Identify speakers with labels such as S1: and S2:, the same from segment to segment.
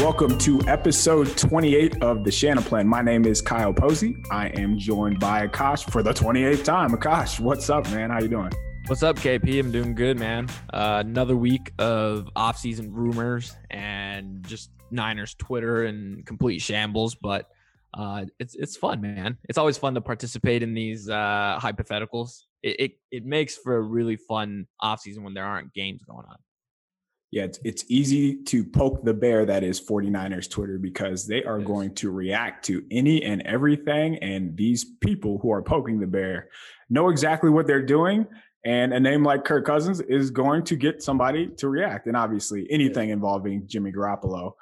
S1: Welcome to episode 28 of the Shanaplan. My name is Kyle Posey. I am joined by Akash for the 28th time. Akash, what's up, man? How you doing?
S2: What's up, KP? I'm doing good, man. Uh, another week of off-season rumors and just Niners Twitter and complete shambles, but uh, it's it's fun, man. It's always fun to participate in these uh, hypotheticals. It, it it makes for a really fun offseason when there aren't games going on
S1: yeah, it's, it's easy to poke the bear that is 49ers Twitter because they are going to react to any and everything. And these people who are poking the bear know exactly what they're doing. And a name like Kirk Cousins is going to get somebody to react. And obviously, anything involving Jimmy Garoppolo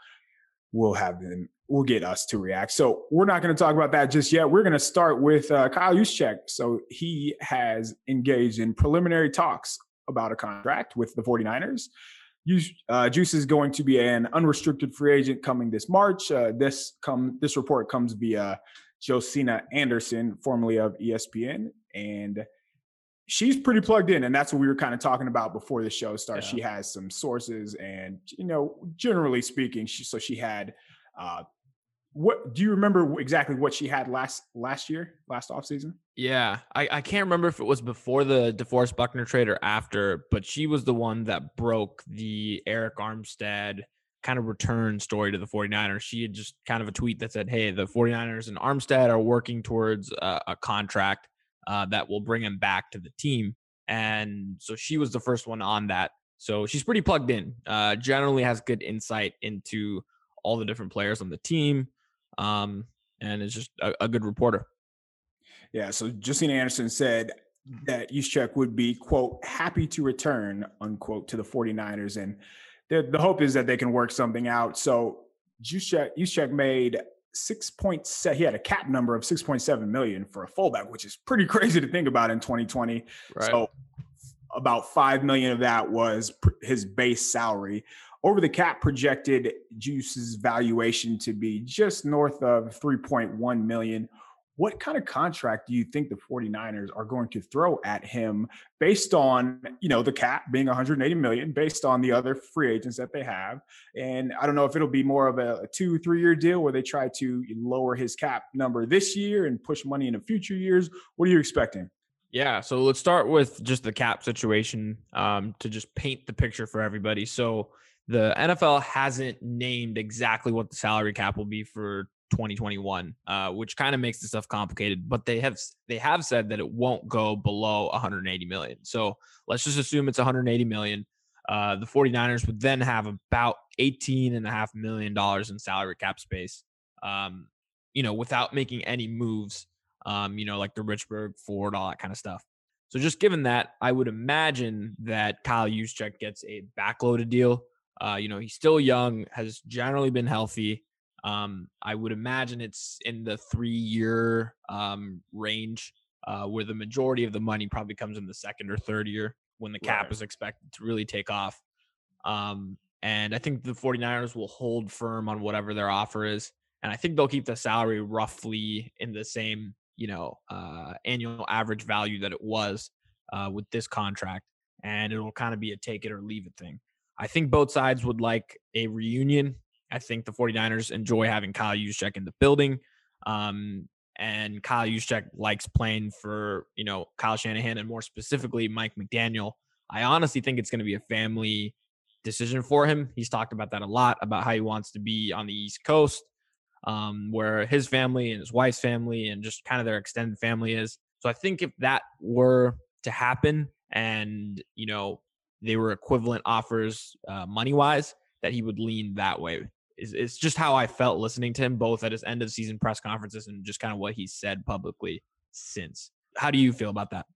S1: will have them, will get us to react. So we're not going to talk about that just yet. We're going to start with uh, Kyle Juszczyk. So he has engaged in preliminary talks about a contract with the 49ers. Uh, Juice is going to be an unrestricted free agent coming this March. Uh, this come this report comes via Josina Anderson, formerly of ESPN, and she's pretty plugged in, and that's what we were kind of talking about before the show starts. Yeah. She has some sources, and you know, generally speaking, she so she had uh, what do you remember exactly what she had last last year, last off season?
S2: Yeah, I, I can't remember if it was before the DeForest Buckner trade or after, but she was the one that broke the Arik Armstead kind of return story to the 49ers. She had just kind of a tweet that said, Hey, the 49ers and Armstead are working towards a, a contract uh, that will bring him back to the team. And so she was the first one on that. So she's pretty plugged in, uh, generally has good insight into all the different players on the team um, and is just a, a good reporter.
S1: Yeah. So Josina Anderson said that Juszczyk would be, quote, happy to return, unquote, to the 49ers. And the, the hope is that they can work something out. So Juszczyk, made six point seven. He had a cap number of six point seven million for a fullback, which is pretty crazy to think about in 2020. Right. So about five million of that was his base salary over the cap projected Juice's valuation to be just north of 3.1 million. What kind of contract do you think the 49ers are going to throw at him based on, you know, the cap being 180 million, based on the other free agents that they have? And I don't know if it'll be more of a, two, three year deal where they try to lower his cap number this year and push money into future years. What are you expecting?
S2: Yeah, so let's start with just the cap situation um, to just paint the picture for everybody. So the NFL hasn't named exactly what the salary cap will be for 2021, uh, which kind of makes the stuff complicated. But they have they have said that it won't go below 180 million. So let's just assume it's 180 million. Uh, the 49ers would then have about 18 and a half million dollars in salary cap space. Um, you know, without making any moves. Um, you know, like the Richburg, Ford, all that kind of stuff. So just given that, I would imagine that Kyle Juszczyk gets a backloaded deal uh, you know, he's still young, has generally been healthy. Um, I would imagine it's in the three year um, range uh, where the majority of the money probably comes in the second or third year when the cap right. is expected to really take off. Um, and I think the 49ers will hold firm on whatever their offer is. And I think they'll keep the salary roughly in the same, you know, uh, annual average value that it was uh, with this contract. And it'll kind of be a take it or leave it thing. I think both sides would like a reunion. I think the 49ers enjoy having Kyle Juszczyk in the building. Um, and Kyle Juszczyk likes playing for, you know, Kyle Shanahan and more specifically Mike McDaniel. I honestly think it's going to be a family decision for him. He's talked about that a lot about how he wants to be on the East Coast, um, where his family and his wife's family and just kind of their extended family is. So I think if that were to happen and, you know, they were equivalent offers uh, money wise, that he would lean that way. Is it's just how I felt listening to him both at his end of season press conferences and just kind of what he said publicly since. How do you feel about that?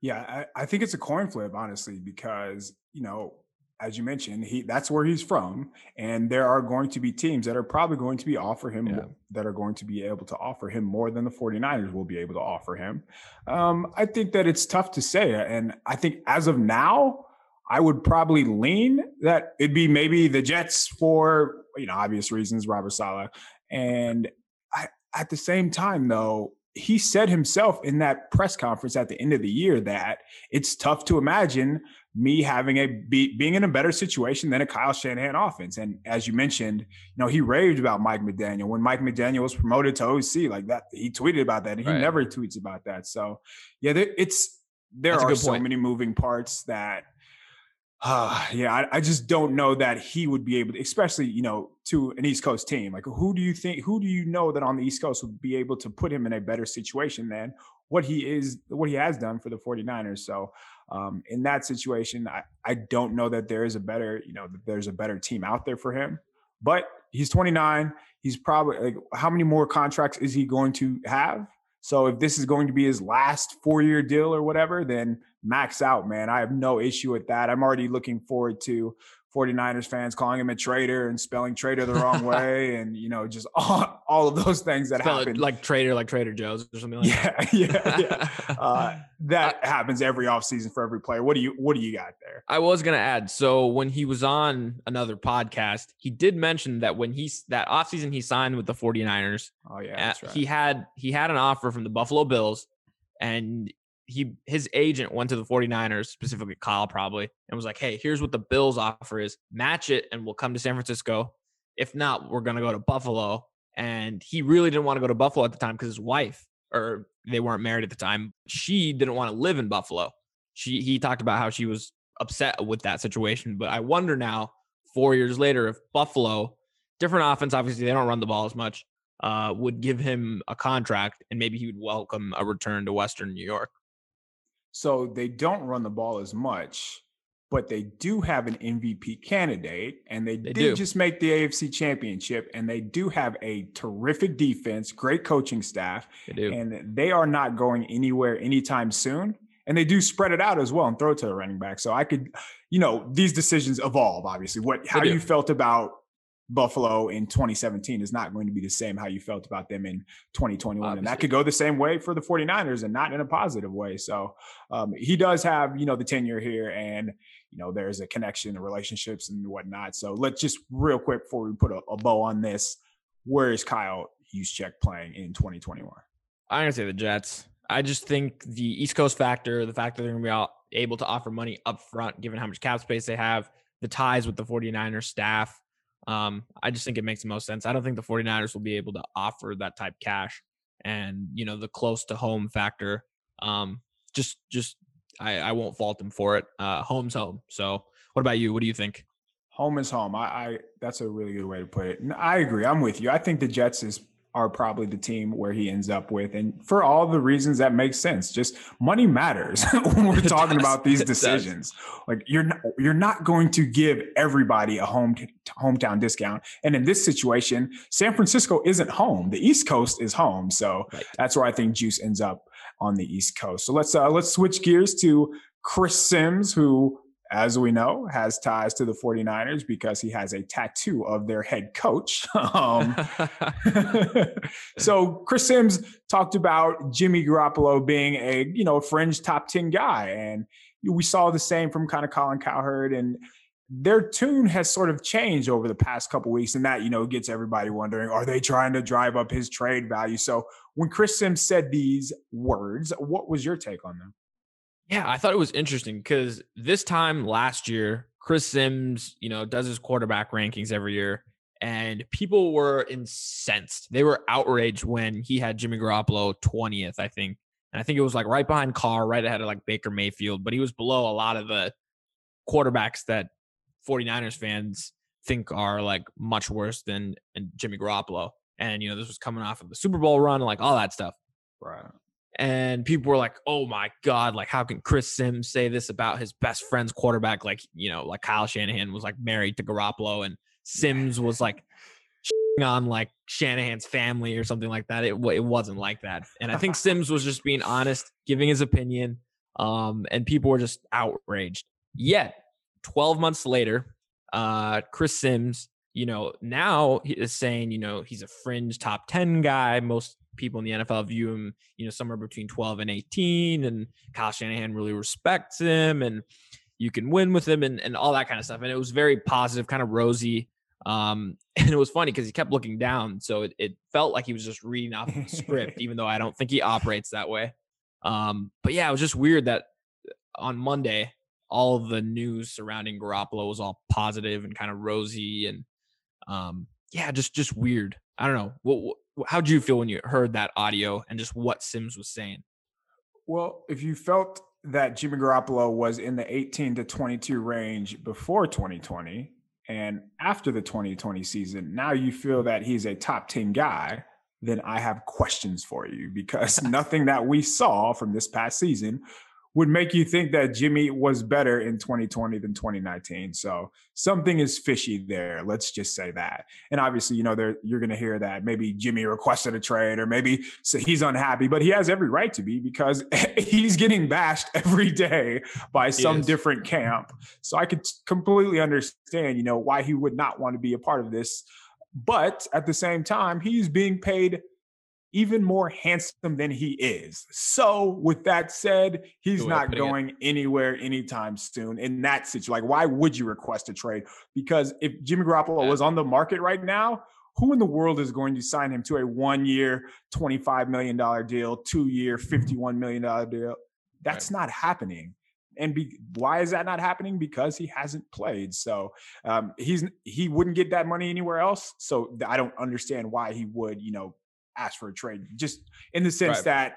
S1: Yeah, I, I think it's a coin flip, honestly, because you know as you mentioned, he that's where he's from, and there are going to be teams that are probably going to be offer him yeah. that are going to be able to offer him more than the 49ers will be able to offer him. Um, I think that it's tough to say, and I think as of now, I would probably lean that it'd be maybe the Jets for you know obvious reasons, Robert Saleh, and I, at the same time though he said himself in that press conference at the end of the year that it's tough to imagine me having a be, being in a better situation than a Kyle Shanahan offense. And as you mentioned, you know, he raved about Mike McDaniel when Mike McDaniel was promoted to OC like that. He tweeted about that. And he right. never tweets about that. So yeah, it's there That's are so many moving parts that uh, yeah, I, I, just don't know that he would be able to, especially, you know, to an East Coast team. Like, who do you think, who do you know that on the East Coast would be able to put him in a better situation than what he is, what he has done for the 49ers? So, um, in that situation, I, I don't know that there is a better, you know, there's a better team out there for him. But he's 29. He's probably like, how many more contracts is he going to have? So if this is going to be his last four year deal or whatever, then max out, man. I have no issue with that. I'm already looking forward to 49ers fans calling him a traitor and spelling traitor the wrong way and you know just all, all of those things that Spell happen
S2: like traitor like Trader Joe's or something like
S1: yeah,
S2: that.
S1: Yeah, yeah. Uh, that I, happens every offseason for every player. What do you what do you got there?
S2: I was going to add so when he was on another podcast, he did mention that when he's that offseason he signed with the 49ers.
S1: Oh yeah,
S2: right. He had he had an offer from the Buffalo Bills and he his agent went to the 49ers, specifically Kyle probably, and was like, "Hey, here's what the Bills offer is. Match it and we'll come to San Francisco. If not, we're going to go to Buffalo." And he really didn't want to go to Buffalo at the time because his wife or they weren't married at the time. She didn't want to live in Buffalo. She he talked about how she was upset with that situation, but I wonder now 4 years later if Buffalo different offense obviously they don't run the ball as much uh, would give him a contract and maybe he would welcome a return to Western New York.
S1: So they don't run the ball as much, but they do have an MVP candidate, and they, they did do. just make the AFC championship, and they do have a terrific defense, great coaching staff, they and they are not going anywhere anytime soon. And they do spread it out as well and throw it to the running back. So I could, you know, these decisions evolve, obviously. What how you felt about Buffalo in 2017 is not going to be the same how you felt about them in 2021. Obviously. And that could go the same way for the 49ers and not in a positive way. So um, he does have, you know, the tenure here and, you know, there's a connection and relationships and whatnot. So let's just real quick before we put a, a bow on this, where is Kyle Juszczyk playing in 2021?
S2: I'm going to say the Jets. I just think the East Coast factor, the fact that they're going to be able to offer money up front, given how much cap space they have, the ties with the 49ers staff, um, I just think it makes the most sense. I don't think the 49ers will be able to offer that type cash and, you know, the close to home factor. Um, just, just, I, I won't fault them for it. Uh, home's home. So what about you? What do you think?
S1: Home is home. I, I that's a really good way to put it. I agree. I'm with you. I think the Jets is are probably the team where he ends up with. And for all the reasons that make sense, just money matters when we're talking about these decisions. Like you're not, you're not going to give everybody a home hometown discount. And in this situation, San Francisco isn't home. The East Coast is home. So right. that's where I think Juice ends up on the East Coast. So let's uh, let's switch gears to Chris Simms, who as we know, has ties to the 49ers because he has a tattoo of their head coach. um, so Chris Simms talked about Jimmy Garoppolo being a, you know, fringe top 10 guy. And we saw the same from kind of Colin Cowherd and their tune has sort of changed over the past couple weeks. And that, you know, gets everybody wondering, are they trying to drive up his trade value? So when Chris Simms said these words, what was your take on them?
S2: Yeah, I thought it was interesting because this time last year, Chris Simms, you know, does his quarterback rankings every year, and people were incensed. They were outraged when he had Jimmy Garoppolo 20th, I think. And I think it was like right behind Carr, right ahead of like Baker Mayfield, but he was below a lot of the quarterbacks that 49ers fans think are like much worse than Jimmy Garoppolo. And, you know, this was coming off of the Super Bowl run, like all that stuff.
S1: Right
S2: and people were like, "Oh my god, like how can Chris Simms say this about his best friend's quarterback? Like you know, like Kyle Shanahan was like married to Garoppolo, and Simms was like on like Shanahan's family or something like that. It it wasn't like that, and I think Simms was just being honest, giving his opinion, um, and people were just outraged. Yet, twelve months later, uh, Chris Simms, you know, now he is saying, you know, he's a fringe top ten guy. Most people in the NFL view him, you know, somewhere between 12 and 18. And Kyle Shanahan really respects him and you can win with him and, and all that kind of stuff. And it was very positive, kind of rosy. Um, and it was funny because he kept looking down. So it, it felt like he was just reading off the script, even though I don't think he operates that way. Um, but yeah, it was just weird that on Monday, all of the news surrounding Garoppolo was all positive and kind of rosy and um yeah, just just weird. I don't know. What, what how did you feel when you heard that audio and just what Simms was saying?
S1: Well, if you felt that Jimmy Garoppolo was in the 18 to 22 range before 2020 and after the 2020 season, now you feel that he's a top 10 guy, then I have questions for you because nothing that we saw from this past season would make you think that Jimmy was better in 2020 than 2019. So something is fishy there. Let's just say that. And obviously, you know, there you're going to hear that maybe Jimmy requested a trade or maybe so he's unhappy, but he has every right to be because he's getting bashed every day by some different camp. So I could completely understand, you know, why he would not want to be a part of this. But at the same time, he's being paid even more handsome than he is. So, with that said, he's not going it. anywhere anytime soon in that situation. Like, why would you request a trade? Because if Jimmy Garoppolo yeah. was on the market right now, who in the world is going to sign him to a one year, $25 million deal, two year, $51 million deal? That's right. not happening. And be, why is that not happening? Because he hasn't played. So um, he's he wouldn't get that money anywhere else. So I don't understand why he would, you know, ask for a trade, just in the sense right. that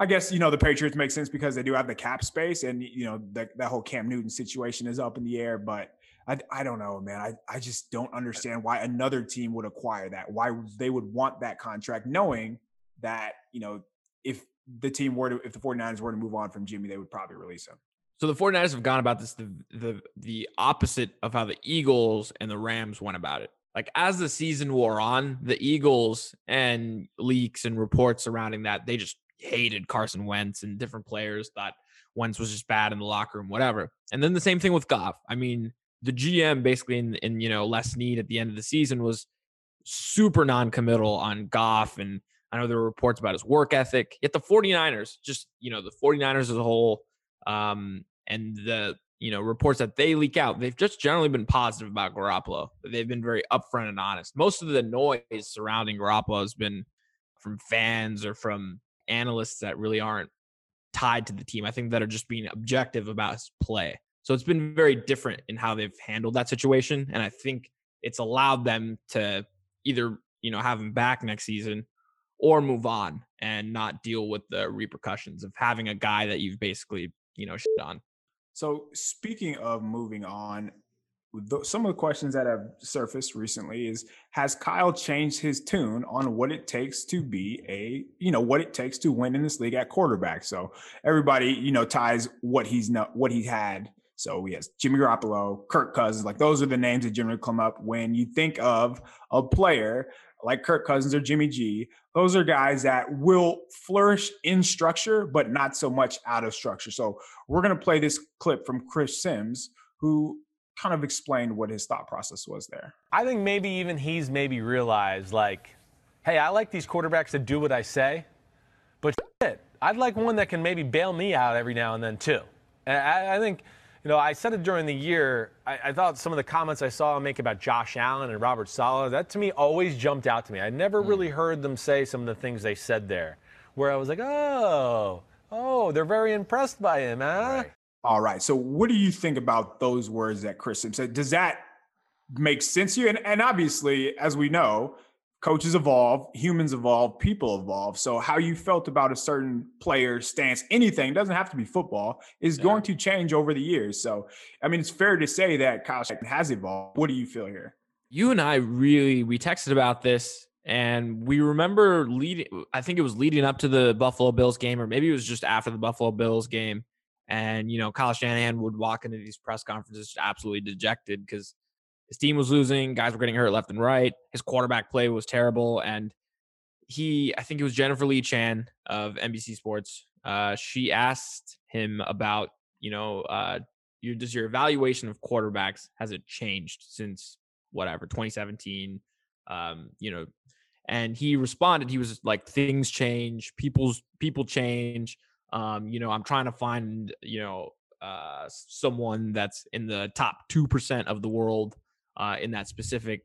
S1: I guess you know the Patriots make sense because they do have the cap space, and you know that that whole Cam Newton situation is up in the air. But I I don't know, man. I I just don't understand why another team would acquire that. Why they would want that contract, knowing that you know if the team were to if the 49ers were to move on from Jimmy, they would probably release him.
S2: So the 49ers have gone about this the the the opposite of how the Eagles and the Rams went about it like as the season wore on, the Eagles and leaks and reports surrounding that, they just hated Carson Wentz and different players thought Wentz was just bad in the locker room, whatever. And then the same thing with Goff. I mean, the GM basically in, in you know Les Snead at the end of the season was super non-committal on Goff and I know there were reports about his work ethic. Yet the 49ers, just you know, the 49ers as a whole, um, and the you know, reports that they leak out, they've just generally been positive about Garoppolo. They've been very upfront and honest. Most of the noise surrounding Garoppolo has been from fans or from analysts that really aren't tied to the team. I think that are just being objective about his play. So it's been very different in how they've handled that situation. And I think it's allowed them to either, you know, have him back next season or move on and not deal with the repercussions of having a guy that you've basically, you know, shit on.
S1: So, speaking of moving on, some of the questions that have surfaced recently is has Kyle changed his tune on what it takes to be a you know what it takes to win in this league at quarterback? So everybody you know ties what he's not what he had. So he has Jimmy Garoppolo Kirk Cousins like those are the names that generally come up when you think of a player like Kirk Cousins or Jimmy G, those are guys that will flourish in structure, but not so much out of structure. So we're going to play this clip from Chris Simms, who kind of explained what his thought process was there.
S3: I think maybe even he's maybe realized like, hey, I like these quarterbacks that do what I say, but shit, I'd like one that can maybe bail me out every now and then too. I, I think – you know, I said it during the year. I, I, thought some of the comments I saw him make about Josh Allen and Robert Saleh, that to me always jumped out to me. I never mm. really heard them say some of the things they said there, where I was like, oh, oh, they're very impressed by him, huh?
S1: Right. All right. So, what do you think about those words that Chris said? Does that make sense to you? And, and obviously, as we know, coaches evolve, humans evolve, people evolve. So how you felt about a certain player stance, anything doesn't have to be football, is yeah. going to change over the years. So I mean, it's fair to say that Kyle Shanahan has evolved. What do you feel here?
S2: You and I really we texted about this and we remember leading I think it was leading up to the Buffalo Bills game or maybe it was just after the Buffalo Bills game and you know Kyle Shanahan would walk into these press conferences absolutely dejected because his team was losing, guys were getting hurt left and right. His quarterback play was terrible. And he, I think it was Jennifer Lee Chan of NBC Sports. Uh, she asked him about, you know, uh, your, does your evaluation of quarterbacks has it changed since whatever 2017? Um, you know, and he responded. He was like, things change, people's people change. Um, you know, I'm trying to find, you know, uh, someone that's in the top two percent of the world uh, in that specific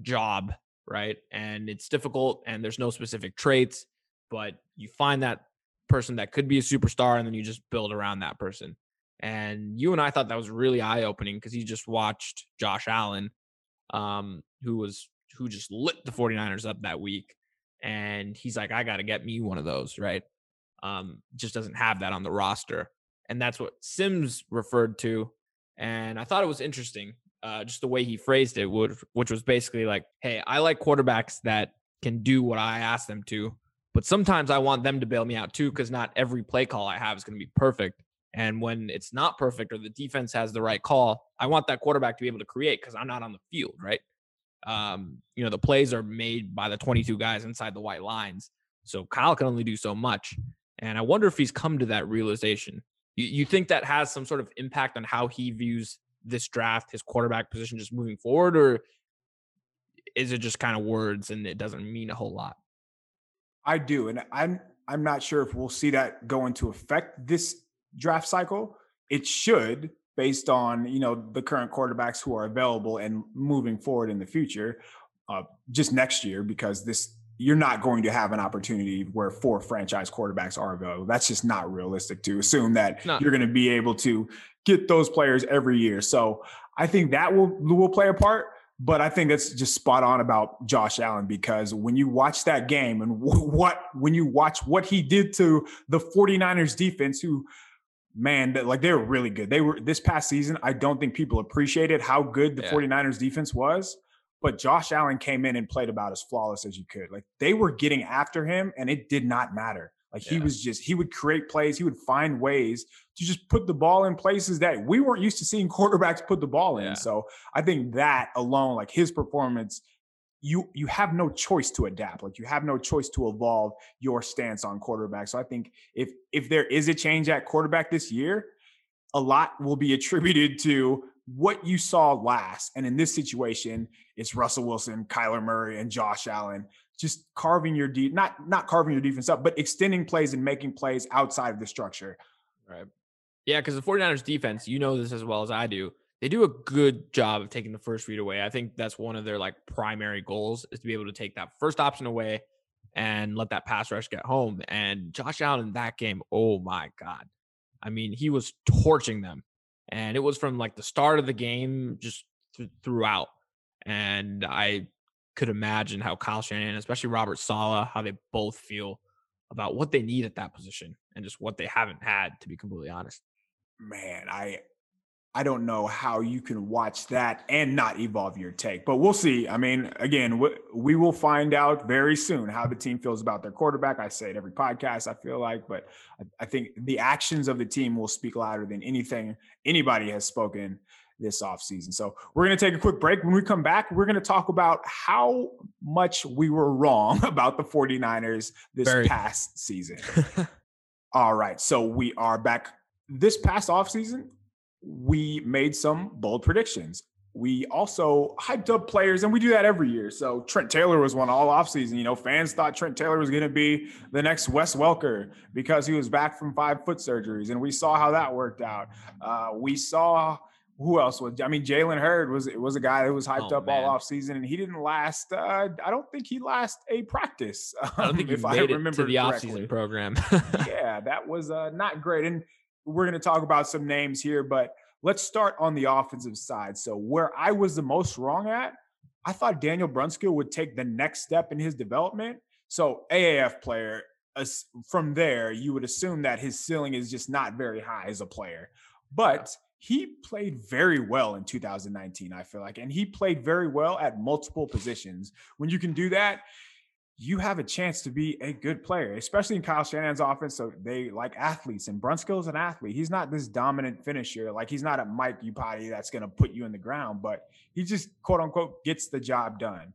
S2: job, right? And it's difficult and there's no specific traits, but you find that person that could be a superstar and then you just build around that person. And you and I thought that was really eye opening because he just watched Josh Allen, um, who was who just lit the 49ers up that week. And he's like, I got to get me one of those, right? Um, just doesn't have that on the roster. And that's what Simms referred to. And I thought it was interesting, uh, just the way he phrased it, which, which was basically like, hey, I like quarterbacks that can do what I ask them to, but sometimes I want them to bail me out too, because not every play call I have is going to be perfect. And when it's not perfect or the defense has the right call, I want that quarterback to be able to create because I'm not on the field, right? Um, you know, the plays are made by the 22 guys inside the white lines. So Kyle can only do so much. And I wonder if he's come to that realization. You, you think that has some sort of impact on how he views this draft, his quarterback position just moving forward, or is it just kind of words and it doesn't mean a whole lot?
S1: I do, and I'm I'm not sure if we'll see that go into effect this draft cycle. It should, based on you know the current quarterbacks who are available and moving forward in the future, uh, just next year because this you're not going to have an opportunity where four franchise quarterbacks are available. That's just not realistic to assume that no. you're going to be able to get those players every year. So I think that will will play a part. But I think that's just spot on about Josh Allen because when you watch that game and what when you watch what he did to the 49ers defense who man that like they were really good. They were this past season I don't think people appreciated how good the yeah. 49ers defense was but Josh Allen came in and played about as flawless as you could. Like they were getting after him and it did not matter. Like he was just, he would create plays, he would find ways to just put the ball in places that we weren't used to seeing quarterbacks put the ball in. Yeah. So I think that alone, like his performance, you you have no choice to adapt. Like you have no choice to evolve your stance on quarterback. So I think if if there is a change at quarterback this year, a lot will be attributed to what you saw last. And in this situation, it's Russell Wilson, Kyler Murray, and Josh Allen just carving your de- not not carving your defense up, but extending plays and making plays outside of the structure.
S2: Right. Yeah, because the 49ers defense, you know this as well as I do. They do a good job of taking the first read away. I think that's one of their like primary goals is to be able to take that first option away and let that pass rush get home. And Josh Allen in that game, oh my God. I mean, he was torching them and it was from like the start of the game just th- throughout. And I could imagine how Kyle Shanahan, especially Robert Saleh, how they both feel about what they need at that position and just what they haven't had, to be completely honest.
S1: Man, I I don't know how you can watch that and not evolve your take, but we'll see. I mean, again, we, we, will find out very soon how the team feels about their quarterback. I say it every podcast, I feel like, but I, I think the actions of the team will speak louder than anything anybody has spoken this offseason. So we're going to take a quick break. When we come back, we're going to talk about how much we were wrong about the 49ers this very. past season. All right. So we are back this past offseason we made some bold predictions. We also hyped up players, and we do that every year. So Trent Taylor was one all offseason. You know, fans thought Trent Taylor was going to be the next Wes Welker because he was back from five foot surgeries, and we saw how that worked out. Uh, we saw who else was? I mean, Jalen Hurd was was a guy that was hyped oh, up man. all off season, and he didn't last. Uh, I don't think he last a practice.
S2: Um, I don't think if I remember to the offseason program.
S1: yeah, that was uh, not great. And we're going to talk about some names here, but let's start on the offensive side. So, where I was the most wrong at, I thought Daniel Brunskill would take the next step in his development. So, AAF player, from there, you would assume that his ceiling is just not very high as a player. But he played very well in 2019, I feel like, and he played very well at multiple positions. When you can do that, you have a chance to be a good player, especially in Kyle Shanahan's offense. So they like athletes, and Brunskill's an athlete. He's not this dominant finisher. Like he's not a Mike Iupati that's going to put you in the ground, but he just quote unquote gets the job done.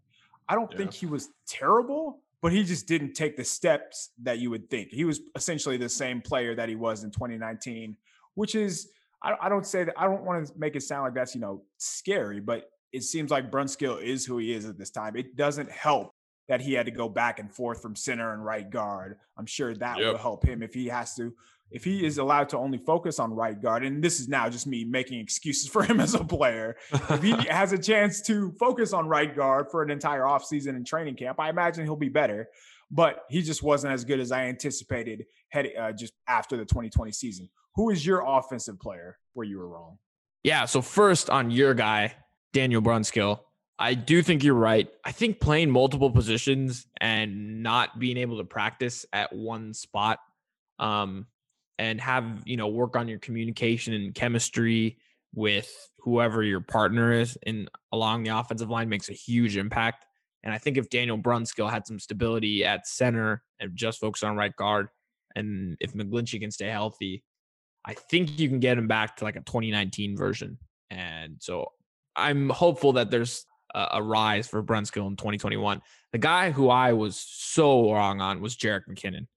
S1: I don't yeah. think he was terrible, but he just didn't take the steps that you would think. He was essentially the same player that he was in 2019, which is I, I don't say that I don't want to make it sound like that's you know scary, but it seems like Brunskill is who he is at this time. It doesn't help that he had to go back and forth from center and right guard. I'm sure that yep. will help him if he has to, if he is allowed to only focus on right guard. And this is now just me making excuses for him as a player. if he has a chance to focus on right guard for an entire offseason and training camp, I imagine he'll be better. but he just wasn't as good as I anticipated heading uh, just after the 2020 season. Who is your offensive player where you were wrong?
S2: Yeah. So first on your guy, Daniel Brunskill, I do think you're right. I think playing multiple positions and not being able to practice at one spot, um, and have you know work on your communication and chemistry with whoever your partner is in along the offensive line makes a huge impact. And I think if Daniel Brunskill had some stability at center and just focused on right guard, and if McGlinchey can stay healthy, I think you can get him back to like a 2019 version. And so I'm hopeful that there's a, a rise for Brunskill in 2021. The guy who I was so wrong on was Jerick McKinnon.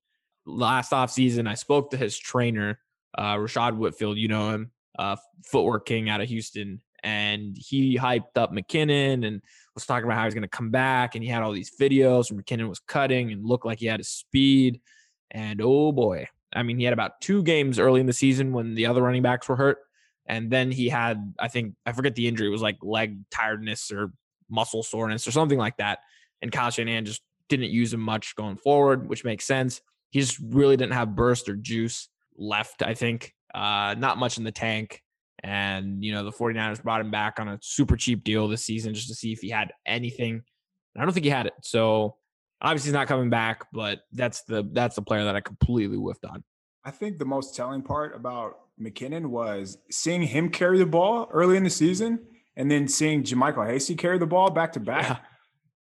S2: Last offseason, I spoke to his trainer, uh, Rischad Whitfield. You know him, uh, footwork king out of Houston. And he hyped up McKinnon and was talking about how he's going to come back. And he had all these videos where McKinnon was cutting and looked like he had his speed. And oh boy, I mean, he had about two games early in the season when the other running backs were hurt. And then he had, I think, I forget the injury. It was like leg tiredness or muscle soreness or something like that. And Kyle Shanahan just didn't use him much going forward, which makes sense. He just really didn't have burst or juice left, I think. Uh, not much in the tank. And, you know, the 49ers brought him back on a super cheap deal this season just to see if he had anything. I don't think he had it. So obviously he's not coming back, but that's the that's the player that I completely whiffed on.
S1: I think the most telling part about McKinnon was seeing him carry the ball early in the season and then seeing JaMycal Hasty carry the ball back to back. Yeah.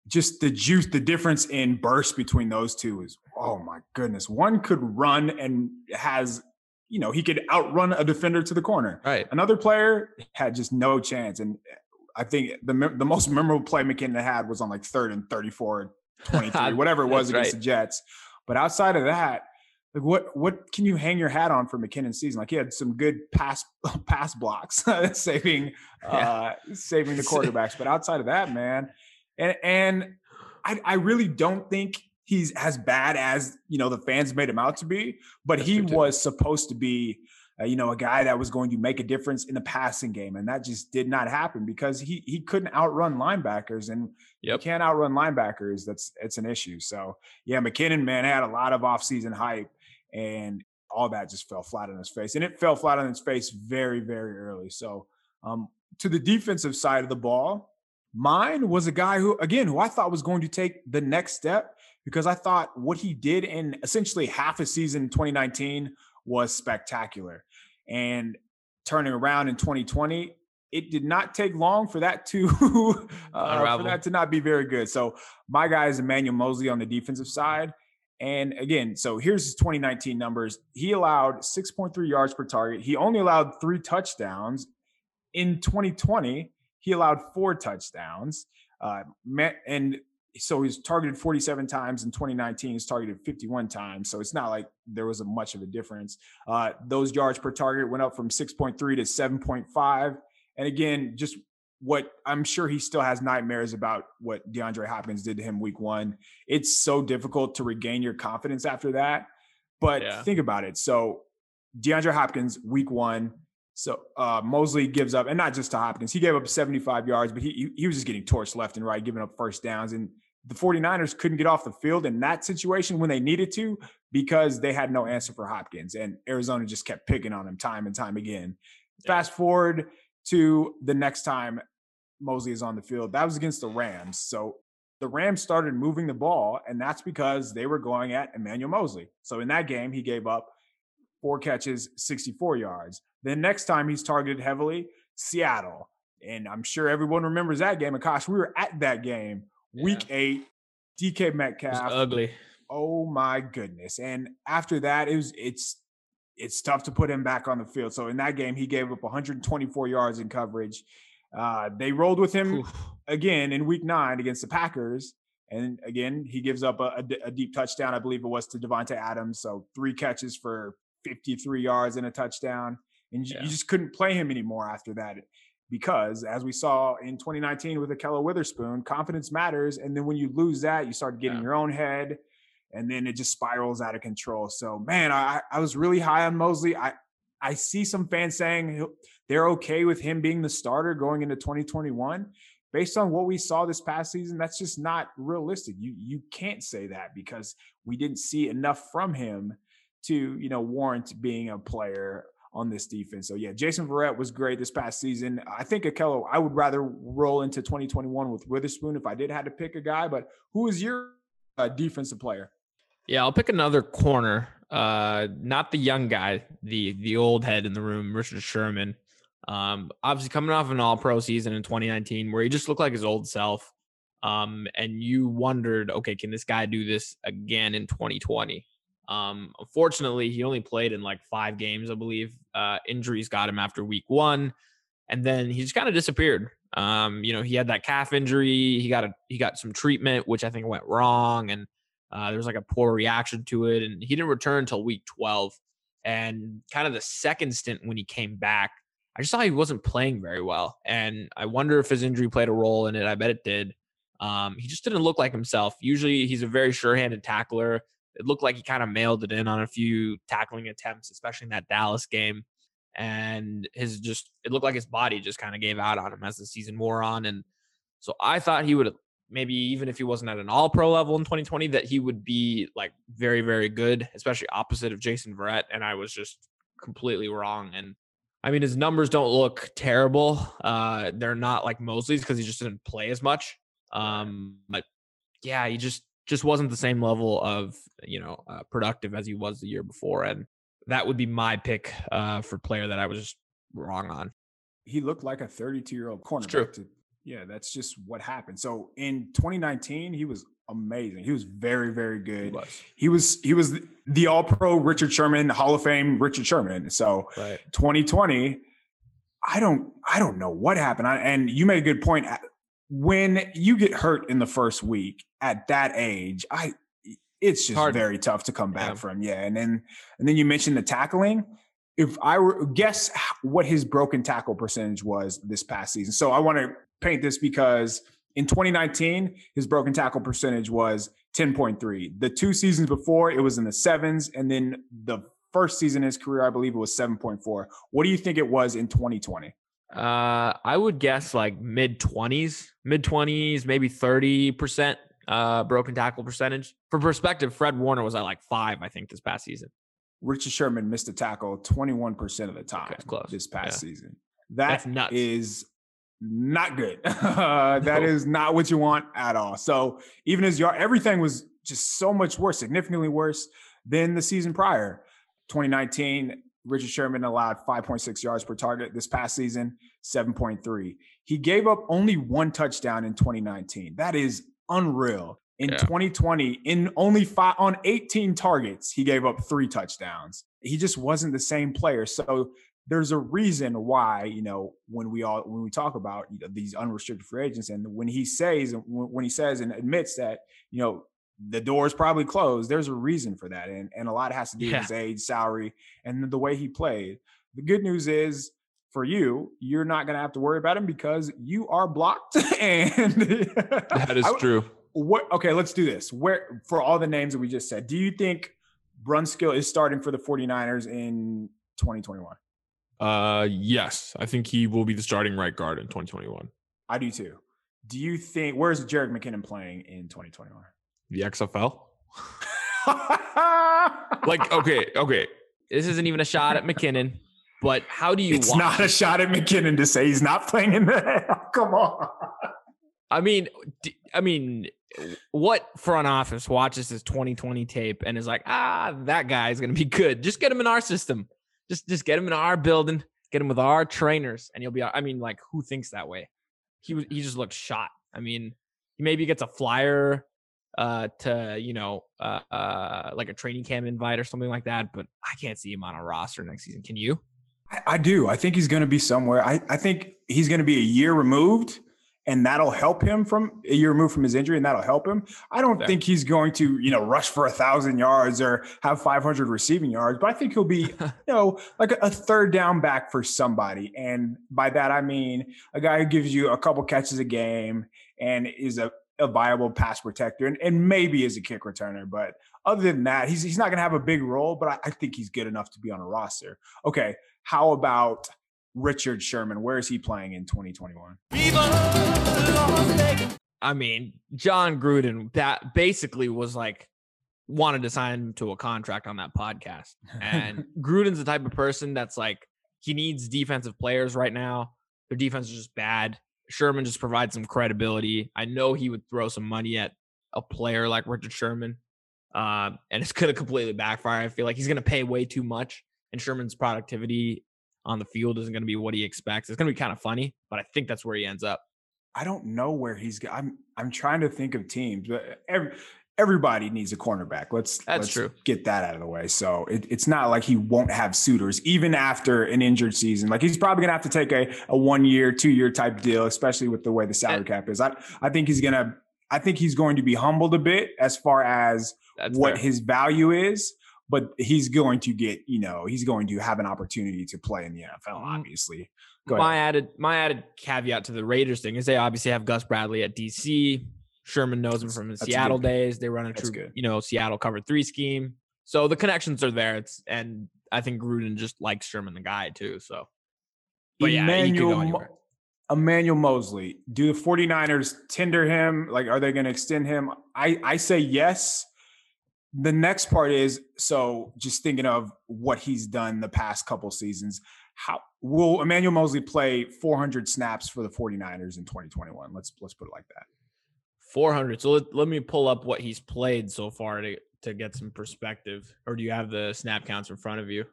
S1: Just the juice, the difference in burst between those two is oh my goodness. One could run and has, you know, he could outrun a defender to the corner.
S2: Right.
S1: Another player had just no chance. And I think the the most memorable play McKinnon had was on like third and 34, 23, whatever it was against right. the Jets. But outside of that, like what what can you hang your hat on for McKinnon's season? Like he had some good pass pass blocks, saving uh, saving the quarterbacks. But outside of that, man, and and I, I really don't think he's as bad as you know the fans made him out to be. But That's he was supposed to be uh, you know, a guy that was going to make a difference in the passing game, and that just did not happen because he he couldn't outrun linebackers, and yep. you can't outrun linebackers. That's it's an issue. So yeah, McKinnon man had a lot of offseason hype, and all that just fell flat on his face, and it fell flat on his face very very early. So um, to the defensive side of the ball, mine was a guy who again who I thought was going to take the next step because I thought what he did in essentially half a season 2019 was spectacular. And turning around in 2020, it did not take long for that to uh, for that to not be very good. So my guy is Emmanuel Moseley on the defensive side. And again, so here's his 2019 numbers. He allowed 6.3 yards per target. He only allowed three touchdowns. In 2020, he allowed four touchdowns. Uh, and so he's targeted 47 times in 2019 he's targeted 51 times so it's not like there was a much of a difference uh, those yards per target went up from 6.3 to 7.5 and again just what i'm sure he still has nightmares about what deandre hopkins did to him week one it's so difficult to regain your confidence after that but yeah. think about it so deandre hopkins week one so uh, Moseley gives up, and not just to Hopkins. He gave up 75 yards, but he, he was just getting torched left and right, giving up first downs. And the 49ers couldn't get off the field in that situation when they needed to because they had no answer for Hopkins. And Arizona just kept picking on him time and time again. Yeah. Fast forward to the next time Moseley is on the field, that was against the Rams. So the Rams started moving the ball, and that's because they were going at Emmanuel Moseley. So in that game, he gave up four catches, 64 yards. Then next time he's targeted heavily, Seattle. And I'm sure everyone remembers that game. And gosh, we were at that game yeah. Week eight, DK Metcalf.
S2: ugly.
S1: Oh my goodness! And after that, it was it's it's tough to put him back on the field. So in that game, he gave up 124 yards in coverage. Uh, they rolled with him Oof. again in Week nine against the Packers, and again he gives up a, a, a deep touchdown. I believe it was to Davante Adams. So three catches for 53 yards and a touchdown. And yeah. you just couldn't play him anymore after that because as we saw in 2019 with Ahkello Witherspoon, confidence matters. And then when you lose that, you start getting yeah. your own head and then it just spirals out of control. So man, I, I was really high on Moseley. I, I see some fans saying they're okay with him being the starter going into 2021 based on what we saw this past season, that's just not realistic. You you can't say that because we didn't see enough from him to you know warrant being a player on this defense. So yeah, Jason Verrett was great this past season. I think Ahkello, I would rather roll into 2021 with Witherspoon if I did have to pick a guy. But who is your uh, defensive player?
S2: Yeah, I'll pick another corner. Uh, not the young guy, the the old head in the room, Richard Sherman. Um, obviously coming off an All Pro season in 2019 where he just looked like his old self. Um, and you wondered, okay, can this guy do this again in 2020? Um, unfortunately, he only played in like five games, I believe. Uh, injuries got him after week one, and then he just kind of disappeared. Um, you know, he had that calf injury. He got a he got some treatment, which I think went wrong, and uh, there was like a poor reaction to it, and he didn't return until week 12. And kind of the second stint when he came back, I just saw he wasn't playing very well, and I wonder if his injury played a role in it. I bet it did. Um, he just didn't look like himself. Usually, he's a very sure-handed tackler it looked like he kind of mailed it in on a few tackling attempts, especially in that Dallas game. And his just, it looked like his body just kind of gave out on him as the season wore on. And so I thought he would maybe even if he wasn't at an all pro level in 2020, that he would be like very, very good, especially opposite of Jason Verrett. And I was just completely wrong. And I mean, his numbers don't look terrible. Uh, they're not like Moseley's because he just didn't play as much. Um, but yeah, he just just wasn't the same level of you know uh, productive as he was the year before, and that would be my pick uh, for player that I was just wrong on.
S1: He looked like a 32 year old cornerback. To, yeah, that's just what happened. So in 2019, he was amazing. He was very, very good. He was. He was, he was the All Pro Richard Sherman, Hall of Fame Richard Sherman. So right. 2020, I don't, I don't know what happened. I, and you made a good point when you get hurt in the first week at that age, I it's just Hard. very tough to come back yeah. from. Yeah, and then and then you mentioned the tackling. If I were guess what his broken tackle percentage was this past season. So I want to paint this because in 2019 his broken tackle percentage was 10.3. The two seasons before it was in the sevens, and then the first season in his career I believe it was 7.4. What do you think it was in 2020?
S2: Uh, I would guess like mid twenties, mid twenties, maybe thirty percent uh broken tackle percentage. For perspective, Fred Warner was at like five, I think, this past season.
S1: Richard Sherman missed a tackle 21% of the time okay, close. this past yeah. season. That That's nuts. is not good. uh, that no. is not what you want at all. So even as yard, everything was just so much worse, significantly worse than the season prior. 2019, Richard Sherman allowed 5.6 yards per target this past season, 7.3. He gave up only one touchdown in 2019. That is unreal. In yeah. 2020, in only five on 18 targets, he gave up three touchdowns. He just wasn't the same player. So there's a reason why you know when we all when we talk about you know, these unrestricted free agents and when he says when he says and admits that you know the door is probably closed. There's a reason for that. And, and a lot has to do yeah. with his age, salary, and the way he played. The good news is for you, you're not going to have to worry about him because you are blocked. and
S2: that is I, true.
S1: What? Okay, let's do this. Where for all the names that we just said, do you think Brunskill is starting for the 49ers in 2021?
S4: Uh, yes, I think he will be the starting right guard in 2021. I
S1: do too. Do you think where's Jerick McKinnon playing in 2021?
S4: The XFL? like, okay, okay.
S2: This isn't even a shot at McKinnon, but how do you?
S1: It's watch? not a shot at McKinnon to say he's not playing in the. Come on.
S2: I mean, I mean, what front office watches this 2020 tape and is like, ah, that guy is going to be good. Just get him in our system. Just, just get him in our building. Get him with our trainers, and you'll be. I mean, like, who thinks that way? He was. He just looked shot. I mean, he maybe gets a flyer uh, to you know uh, uh, like a training camp invite or something like that. But I can't see him on a roster next season. Can you?
S1: I, I do. I think he's going to be somewhere. I, I think he's going to be a year removed, and that'll help him from a year removed from his injury, and that'll help him. I don't think he's going to you know rush for a thousand yards or have 500 receiving yards, but I think he'll be you know like a third down back for somebody. And by that I mean a guy who gives you a couple catches a game and is a a viable pass protector and, and maybe as a kick returner. But other than that, he's he's not going to have a big role. But I, I, think he's good enough to be on a roster. Okay, how about Richard Sherman. Where is he playing in 2021?
S2: I mean, Jon Gruden that basically was like wanted to sign him to a contract on that podcast. And Gruden's the type of person that's like he needs defensive players right now. Their defense is just bad. Sherman just provides some credibility. I know he would throw some money at a player like Richard Sherman, uh, and it's going to completely backfire. I feel like he's going to pay way too much, and Sherman's productivity on the field isn't going to be what he expects. It's going to be kind of funny, but I think that's where he ends up.
S1: I don't know where he's. I'm I'm trying to think of teams, but every, everybody needs a cornerback. Let's
S2: That's
S1: let's
S2: true.
S1: Get that out of the way. So it, it's not like he won't have suitors even after an injured season. Like he's probably gonna have to take a, a one year, two year type deal, especially with the way the salary cap is. I I think he's gonna. I think he's going to be humbled a bit as far as
S2: That's
S1: what
S2: fair.
S1: his value is. But he's going to get, you know, he's going to have an opportunity to play in the NFL.
S2: Mm.
S1: Obviously,
S2: my added my added caveat to the Raiders thing is they obviously have Gus Bradley at DC. Sherman knows him from his
S1: That's
S2: Seattle
S1: good-
S2: days. They run a
S1: that's
S2: true,
S1: good.
S2: you know, Seattle cover three scheme. So the connections are there. It's and I think Gruden just likes Sherman the guy too. So but yeah, he
S1: Emmanuel Mo- Emmanuel Moseley, do the 49ers tender him? Like, are they going to extend him? I, I say yes. The next part is so just thinking of what he's done the past couple seasons. How will Emmanuel Moseley play 400 snaps for the 49ers in 2021? Let's let's put it like that.
S2: 400. So let, let me pull up what he's played so far to to get some perspective. Or do you have the snap counts in front of you?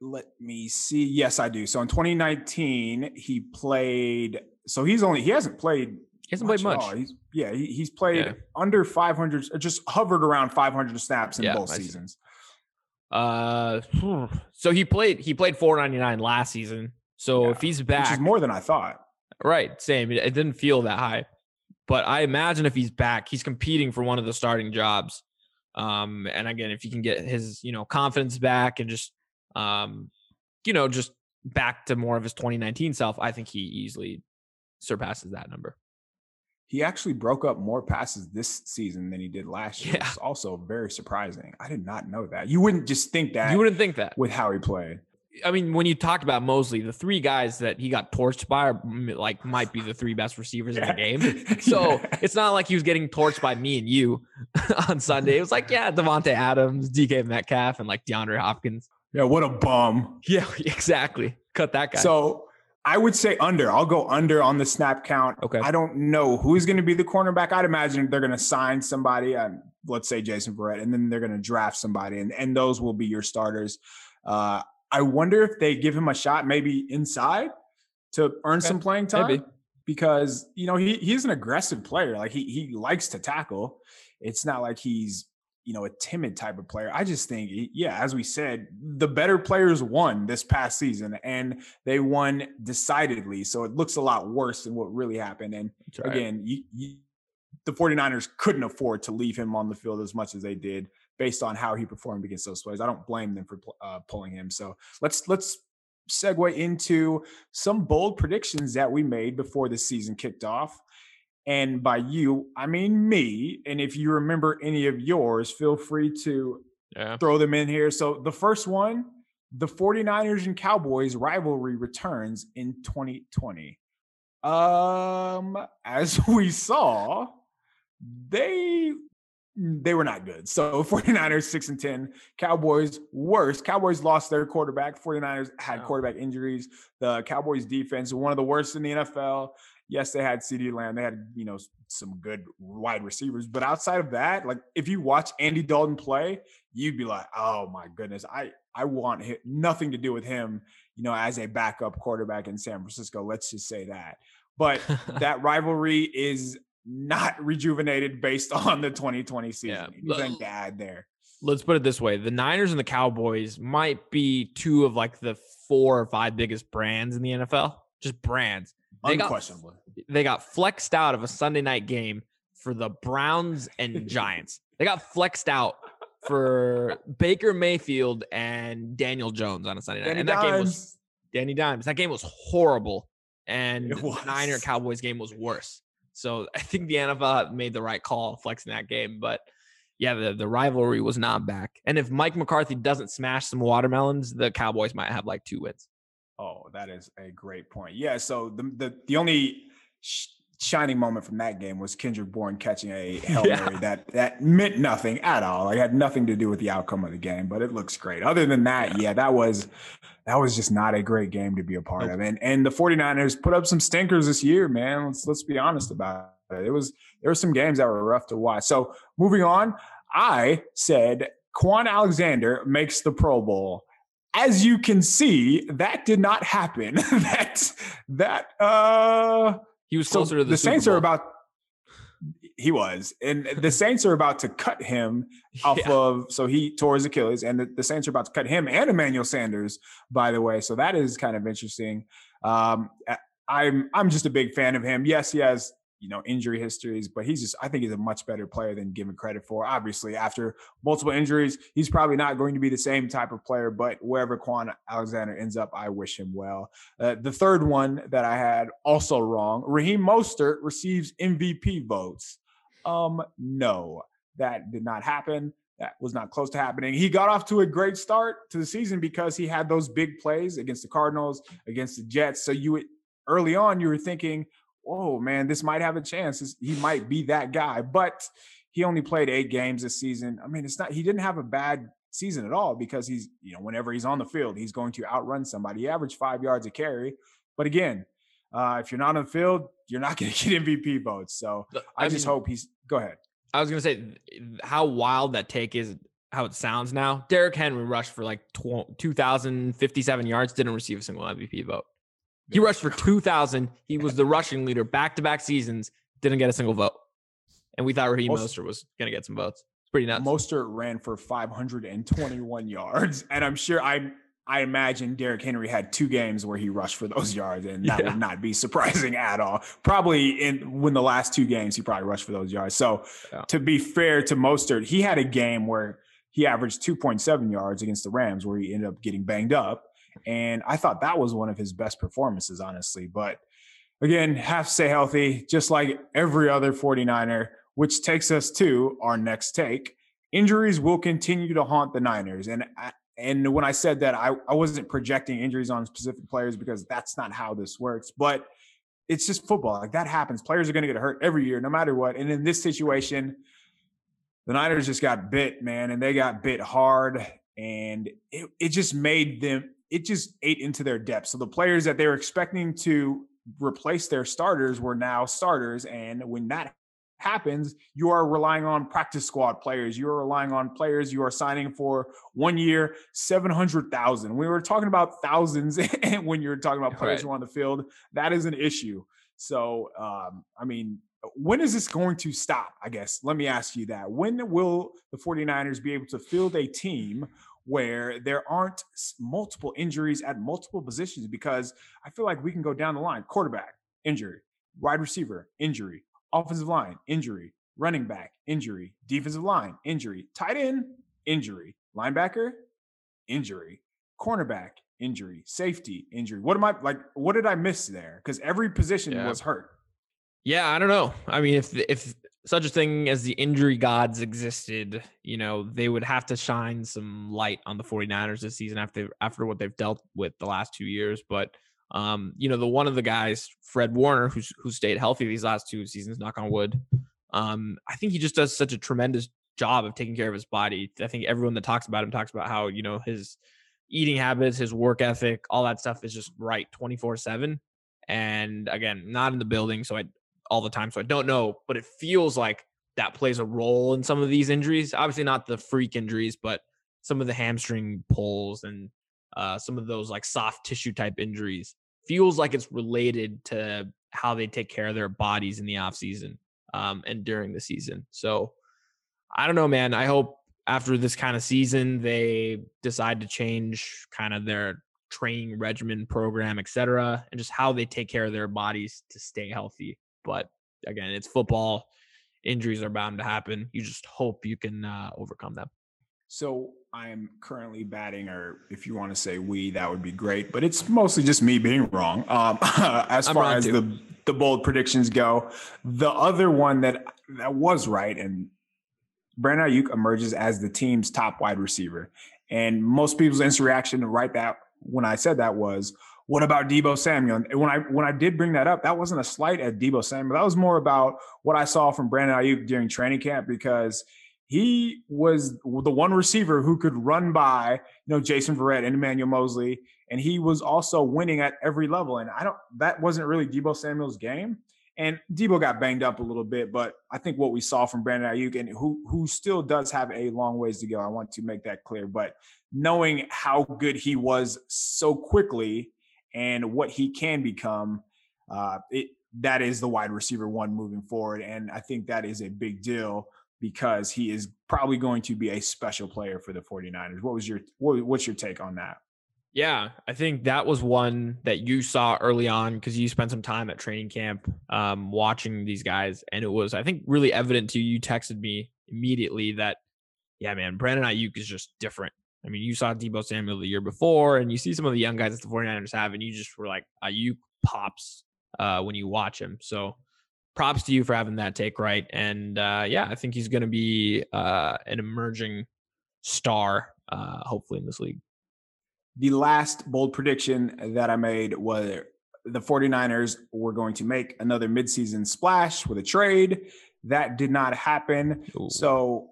S1: Let me see. Yes, I do. So in 2019, he played. So he's only he hasn't played
S2: He hasn't played much.
S1: He's, yeah, he, he's played
S2: Yeah.
S1: under 500, just hovered around 500 snaps in
S2: Yeah,
S1: both
S2: I see.
S1: seasons.
S2: Uh, so he played he played 499 last season. So if
S1: Yeah,
S2: he's
S1: which is more than I thought.
S2: right? Same. It, it didn't feel that high, but I imagine if he's back, he's competing for one of the starting jobs. Um, and again, if he can get his you know confidence back and just um, you know, just back to more of his 2019 self, I think he easily surpasses that number.
S1: He actually broke up more passes this season than he did last year.
S2: Yeah.
S1: It's also very surprising. I did not know that. You wouldn't just think that
S2: You wouldn't think that.
S1: with how he played.
S2: I mean, when you talked about Moseley, the three guys that he got torched by are like might be the three best receivers in the game. So
S1: Yeah.
S2: it's not like he was getting torched by me and you on Sunday. It was like, yeah, Davante Adams, DK Metcalf, and like DeAndre Hopkins.
S1: yeah, what a bum.
S2: Yeah, exactly. Cut that guy.
S1: So I would say under. I'll go under on the snap count.
S2: Okay.
S1: I don't know who's going to be the cornerback. I'd imagine they're going to sign somebody, um, let's say Jason Verrett, and then they're going to draft somebody, and, and those will be your starters. Uh, I wonder if they give him a shot, maybe inside, to earn
S2: Okay.
S1: some playing time.
S2: Maybe.
S1: Because you know he he's an aggressive player. Like he he likes to tackle. It's not like he's you know a timid type of player. I just think yeah, as we said, the better players won this past season, and they won decidedly. So it looks a lot worse than what really happened. And
S2: right.
S1: again, you, you, the 49ers couldn't afford to leave him on the field as much as they did based on how he performed against those players. I don't blame them for uh, pulling him. So let's let's segue into some bold predictions that we made before the season kicked off. And by you, I mean me. And if you remember any of yours, feel free to
S4: Yeah.
S1: throw them in here. So the first one, the 49ers and Cowboys rivalry returns in 2020. Um, as we saw, they Mm. they were not good. So 49ers 6 and 10, Cowboys worse. Cowboys lost their quarterback. 49ers had
S2: Wow.
S1: quarterback injuries. The Cowboys defense, one of the worst in the NFL. Yes, they had CeeDee Lamb. They had, you know, some good wide receivers. But outside of that, like if you watch Andy Dalton play, you'd be like, oh my goodness, I I want hi- nothing to do with him, you know, as a backup quarterback in San Francisco. Let's just say that. But that rivalry is not rejuvenated based on the 2020 season.
S2: Yeah.
S1: To add there?
S2: Let's put it this way: the Niners and the Cowboys might be two of like the four or five biggest brands in the NFL. Just brands. They got-
S1: Unquestionably.
S2: they got flexed out of a Sunday night game for the Browns and Giants. They got flexed out for Baker Mayfield and Daniel Jones on a Sunday night.
S1: Danny
S2: and that game was Danny Dimes. That game was horrible. And the Niner. Cowboys game was worse. So I think the NFL made the right call flexing that game. But yeah, the, the rivalry was not back. And if Mike McCarthy doesn't smash some watermelons, the Cowboys might have like two wins.
S1: Oh, that is a great point. Yeah. So the the, the only shining moment from that game was Kendrick Bourne catching a hail
S2: Yeah.
S1: mary that that meant nothing at all. Like had nothing to do with the outcome of the game, but it looks great. Other than that, yeah, that was that was just not a great game to be a part of. And and the 49ers put up some stinkers this year, man. Let's let's be honest about it. It was there were some games that were rough to watch. So moving on, I said Kwon Alexander makes the Pro Bowl. As you can see, that did not happen. that that uh
S2: He was
S1: so
S2: closer to the,
S1: the Saints are about he was. And the Saints are about to cut him off
S2: Yeah.
S1: of so he tore his Achilles, and the, the Saints are about to cut him and Emmanuel Sanders, by the way. So that is kind of interesting. Um, I'm I'm just a big fan of him. Yes, he has you know injury histories, but he's just I think he's a much better player than given credit for. Obviously, after multiple injuries, he's probably not going to be the same type of player. But wherever Kwon Alexander ends up, I wish him well. Uh, the third one that I had also wrong. Raheem Mostert receives MVP votes. Um, no, that did not happen. That was not close to happening. He got off to a great start to the season because he had those big plays against the Cardinals, against the Jets. So you would early on you were thinking, "Oh man, this might have a chance. He might be that guy." But he only played eight games this season. I mean, it's not. He didn't have a bad season at all because he's you know whenever he's on the field, he's going to outrun somebody. He averaged five yards a carry. But again, uh, if you're not on the field, you're not going to get MVP votes. So
S2: The-
S1: I, just
S2: mean,
S1: hope he's. Go ahead.
S2: I was gonna say how wild that take is. How it sounds now. Derrick Henry rushed for like 2,057 yards, didn't receive a single MVP vote. He rushed for 2,000. He was the rushing leader back to back seasons, didn't get a single vote. And we thought Raheem
S1: Most-
S2: Mostert was going to get some votes. It's pretty nuts.
S1: Mostert ran for 521 yards, and I'm sure I I imagine Derrick Henry had two games where he rushed for those yards, and that
S2: Yeah.
S1: would not be surprising at all. Probably in when the last two games he probably rushed for those yards. So
S2: Yeah.
S1: to be fair to Mostert, he had a game where he averaged 2.7 yards against the Rams, where he ended up getting banged up, and I thought that was one of his best performances, honestly. But again, have to stay healthy, just like every other 49er, which takes us to our next take. Injuries will continue to haunt the Niners. And and when I said that, I, I wasn't projecting injuries on specific players because that's not how this works. But it's just football. Like that happens. Players are going to get hurt every year, no matter what. And in this situation, the Niners just got bit, man, and they got bit hard. And it, it just made them, it just ate into their depth. So the players that they were expecting to replace their starters were now starters. And when that happens, you are relying on practice squad players. You are relying on players you are signing for one year, 700,000. We were talking about thousands and when you're talking about players
S2: Right.
S1: who are on the field. That is an issue. So, um, I mean, when is this going to stop? I guess. Let me ask you that. When will the 49ers be able to field a team where there aren't multiple injuries at multiple positions? Because I feel like we can go down the line quarterback, injury, wide receiver, injury, offensive line, injury, running back, injury, defensive line, injury, tight end, injury, linebacker, injury, cornerback, injury, safety, injury. What am I like? What did I miss there? Because every position
S2: Yeah.
S1: was hurt.
S2: Yeah, I don't know. I mean, if if such a thing as the injury gods existed, you know, they would have to shine some light on the 49ers this season after after what they've dealt with the last two years. But um, you know, the one of the guys, Fred Warner, who's who stayed healthy these last two seasons, knock on wood. Um, I think he just does such a tremendous job of taking care of his body. I think everyone that talks about him talks about how, you know, his eating habits, his work ethic, all that stuff is just right 24/7. And again, not in the building, so I all the time. So I don't know, but it feels like that plays a role in some of these injuries. Obviously, not the freak injuries, but some of the hamstring pulls and uh, some of those like soft tissue type injuries feels like it's related to how they take care of their bodies in the off season um, and during the season. So I don't know, man. I hope after this kind of season they decide to change kind of their training regimen program, et cetera, and just how they take care of their bodies to stay healthy. But again, it's football. Injuries are bound to happen. You just hope you can uh, overcome them.
S1: So I'm currently batting, or if you want to say we, that would be great. But it's mostly just me being wrong. Um, as
S2: I'm
S1: far as
S2: too.
S1: the the bold predictions go, the other one that that was right, and Brandon Aiyuk emerges as the team's top wide receiver. And most people's instant reaction to write that when I said that was, what about Deebo Samuel? And when I when I did bring that up, that wasn't a slight at Deebo Samuel. That was more about what I saw from Brandon Aiyuk during training camp because he was the one receiver who could run by, you know, Jason Verrett and Emmanuel Moseley, and he was also winning at every level. And I don't that wasn't really Deebo Samuel's game. And Deebo got banged up a little bit, but I think what we saw from Brandon Aiyuk and who who still does have a long ways to go, I want to make that clear. But knowing how good he was so quickly and what he can become, uh, it that is the wide receiver one moving forward, and I think that is a big deal because he is probably going to be a special player for the 49ers. What was your what, what's your take on that?
S2: Yeah, I think that was one that you saw early on because you spent some time at training camp um, watching these guys, and it was I think really evident to you. You texted me immediately that, yeah, man, Brandon Aiyuk is just different. I mean, you saw Deebo Samuel the year before, and you see some of the young guys that the 49ers have, and you just were like, Aiyuk pops uh, when you watch him. So props to you for having that take right. And uh, yeah, I think he's going to be uh, an emerging star, uh, hopefully, in this league
S1: the last bold prediction that I made was the 49ers were going to make another midseason splash with a trade. That did not happen. Ooh. So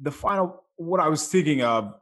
S1: the final, what I was thinking of,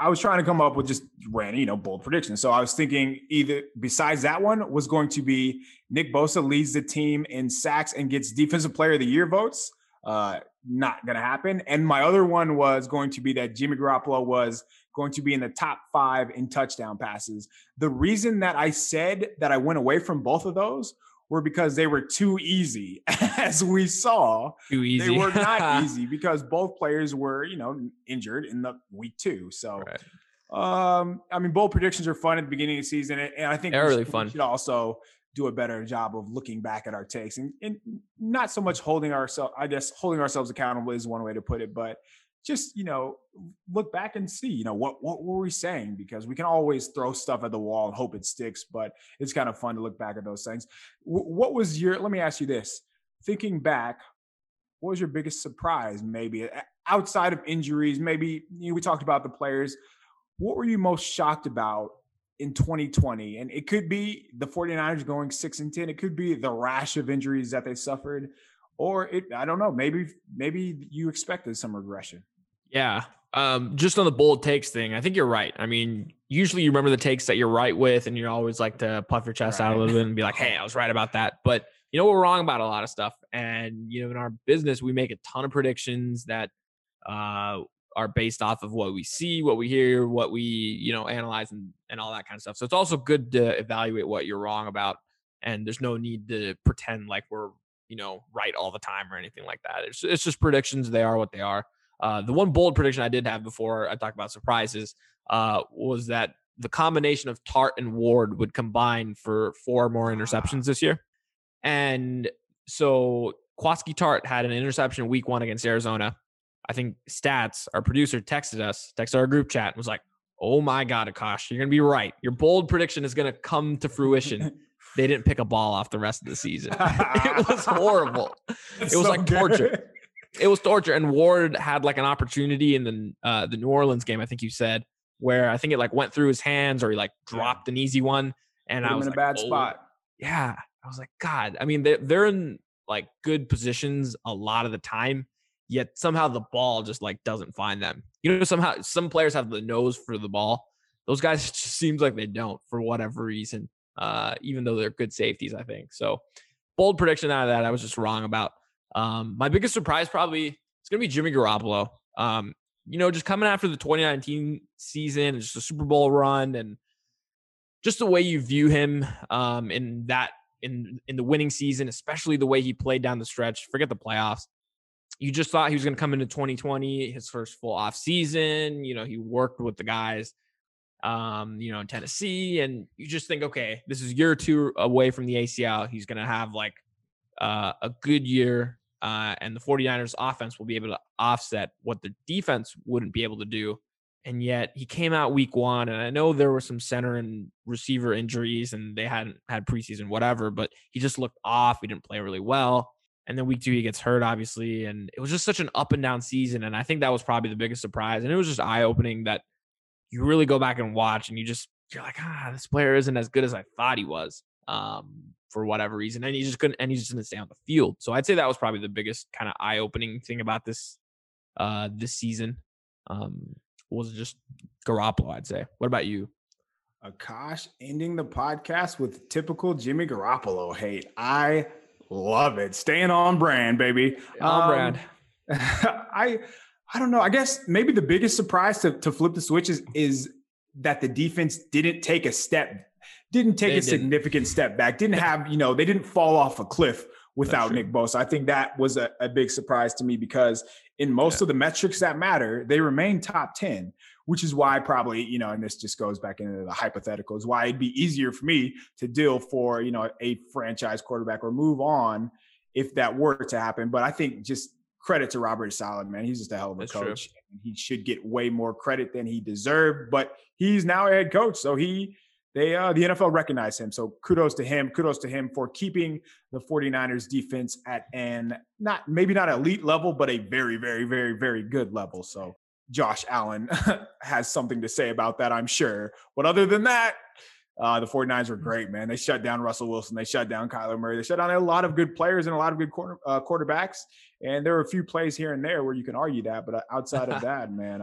S1: I was trying to come up with just random, you know, bold predictions. So I was thinking either besides that one was going to be Nick Bosa leads the team in sacks and gets defensive player of the year votes. Uh, not going to happen. And my other one was going to be that Jimmy Garoppolo was going to be in the top five in touchdown passes. The reason that I said that I went away from both of those were because they were too easy, as we saw.
S2: Too easy.
S1: They were not easy because both players were, you know, injured in the week two. So, right. um, I mean, bold predictions are fun at the beginning of the season, and I think
S2: they're really fun.
S1: We should also do a better job of looking back at our takes and, and not so much holding ourselves. I guess holding ourselves accountable is one way to put it, but just you know look back and see you know what what were we saying? Because we can always throw stuff at the wall and hope it sticks but it's kind of fun to look back at those things. W- what was your let me ask you this. Thinking back what was your biggest surprise maybe outside of injuries maybe you know, we talked about the players. What were you most shocked about in 2020 and it could be the 49ers going 6 and 10 it could be the rash of injuries that they suffered. Or it i don't know maybe maybe you expected some regression
S2: yeah. Um, just on the bold takes thing, I think you're right. I mean, usually you remember the takes that you're right with, and you always like to puff your chest right. out a little bit and be like, hey, I was right about that. But you know, we're wrong about a lot of stuff. And, you know, in our business, we make a ton of predictions that uh, are based off of what we see, what we hear, what we, you know, analyze and, and all that kind of stuff. So it's also good to evaluate what you're wrong about. And there's no need to pretend like we're, you know, right all the time or anything like that. It's, it's just predictions. They are what they are. Uh, the one bold prediction I did have before I talk about surprises uh, was that the combination of Tartt and Ward would combine for four more interceptions this year. And so Jaquiski Tartt had an interception week one against Arizona. I think Stats, our producer, texted us, texted our group chat, and was like, Oh my God, Akash, you're going to be right. Your bold prediction is going to come to fruition. they didn't pick a ball off the rest of the season. it was horrible. That's it was so like good. torture it was torture. And Ward had like an opportunity in the uh, the New Orleans game, I think you said, where I think it like went through his hands or he like dropped an easy one. And Put I was
S1: in
S2: like,
S1: a bad
S2: oh.
S1: spot.
S2: Yeah, I was like, God. I mean, they're they're in like good positions a lot of the time, yet somehow the ball just like doesn't find them. You know, somehow some players have the nose for the ball. Those guys just seems like they don't for whatever reason. Uh, even though they're good safeties, I think. So bold prediction out of that, I was just wrong about. Um, my biggest surprise probably is going to be Jimmy Garoppolo. Um, you know, just coming after the 2019 season, and just a Super Bowl run, and just the way you view him um, in that in in the winning season, especially the way he played down the stretch. Forget the playoffs. You just thought he was going to come into 2020, his first full off season. You know, he worked with the guys, um, you know, in Tennessee, and you just think, okay, this is year two away from the ACL. He's going to have like uh, a good year uh, and the 49ers offense will be able to offset what the defense wouldn't be able to do. And yet he came out week one, and I know there were some center and receiver injuries, and they hadn't had preseason, whatever, but he just looked off. He didn't play really well. And then week two, he gets hurt, obviously. And it was just such an up and down season. And I think that was probably the biggest surprise. And it was just eye opening that you really go back and watch and you just you're like, ah, this player isn't as good as I thought he was. Um, for whatever reason, and he just couldn't, and he just didn't stay on the field. So I'd say that was probably the biggest kind of eye-opening thing about this, uh, this season. Um, was just Garoppolo. I'd say. What about you?
S1: Akash ending the podcast with typical Jimmy Garoppolo hate. I love it. Staying on brand, baby.
S2: On um, brand.
S1: I I don't know. I guess maybe the biggest surprise to, to flip the switches is that the defense didn't take a step, didn't take they a didn't. significant step back, didn't have, you know, they didn't fall off a cliff without Nick Bosa. I think that was a, a, big surprise to me because in most yeah. of the metrics that matter, they remain top 10, which is why probably, you know, and this just goes back into the hypotheticals, why it'd be easier for me to deal for, you know, a franchise quarterback or move on if that were to happen. But I think just credit to Robert Saleh, man. He's just a hell of a That's coach. True. He should get way more credit than he deserved, but he's now a head coach. So he they uh the NFL recognized him. So kudos to him. Kudos to him for keeping the 49ers defense at an not maybe not elite level, but a very, very, very, very good level. So Josh Allen has something to say about that, I'm sure. But other than that, uh, the 49ers were great, man. They shut down Russell Wilson. They shut down Kyler Murray. They shut down a lot of good players and a lot of good quarter, uh, quarterbacks. And there were a few plays here and there where you can argue that. But uh, outside of that, man,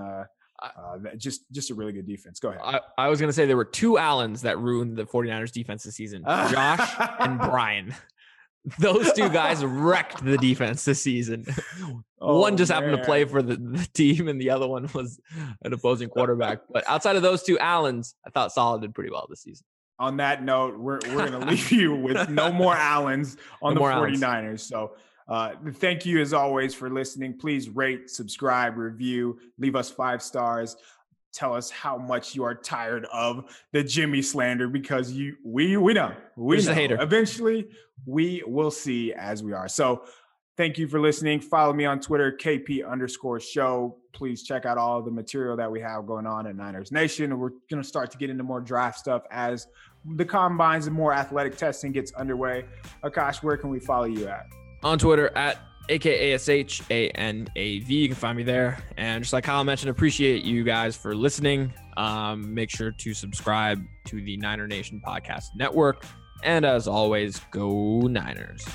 S1: uh, just just a really good defense. Go ahead.
S2: I, I was going to say there were two Allens that ruined the 49ers defense this season Josh and Brian. Those two guys wrecked the defense this season. Oh, one just man. happened to play for the, the, team, and the other one was an opposing quarterback. But outside of those two Allens, I thought Saleh did pretty well this season.
S1: On that note, we're, we're going to leave you with no more Allens on no the 49ers. Allens. So uh, thank you as always for listening. Please rate, subscribe, review, leave us five stars. Tell us how much you are tired of the Jimmy slander because you we we know we know. hater. Eventually, we will see as we are. So thank you for listening. Follow me on Twitter, KP underscore show. Please check out all the material that we have going on at Niners Nation. We're going to start to get into more draft stuff as the combines and more athletic testing gets underway. Akash, where can we follow you at?
S2: On Twitter at AKASHANAV. You can find me there. And just like Kyle mentioned, appreciate you guys for listening. Um, make sure to subscribe to the Niner Nation Podcast Network. And as always, go Niners.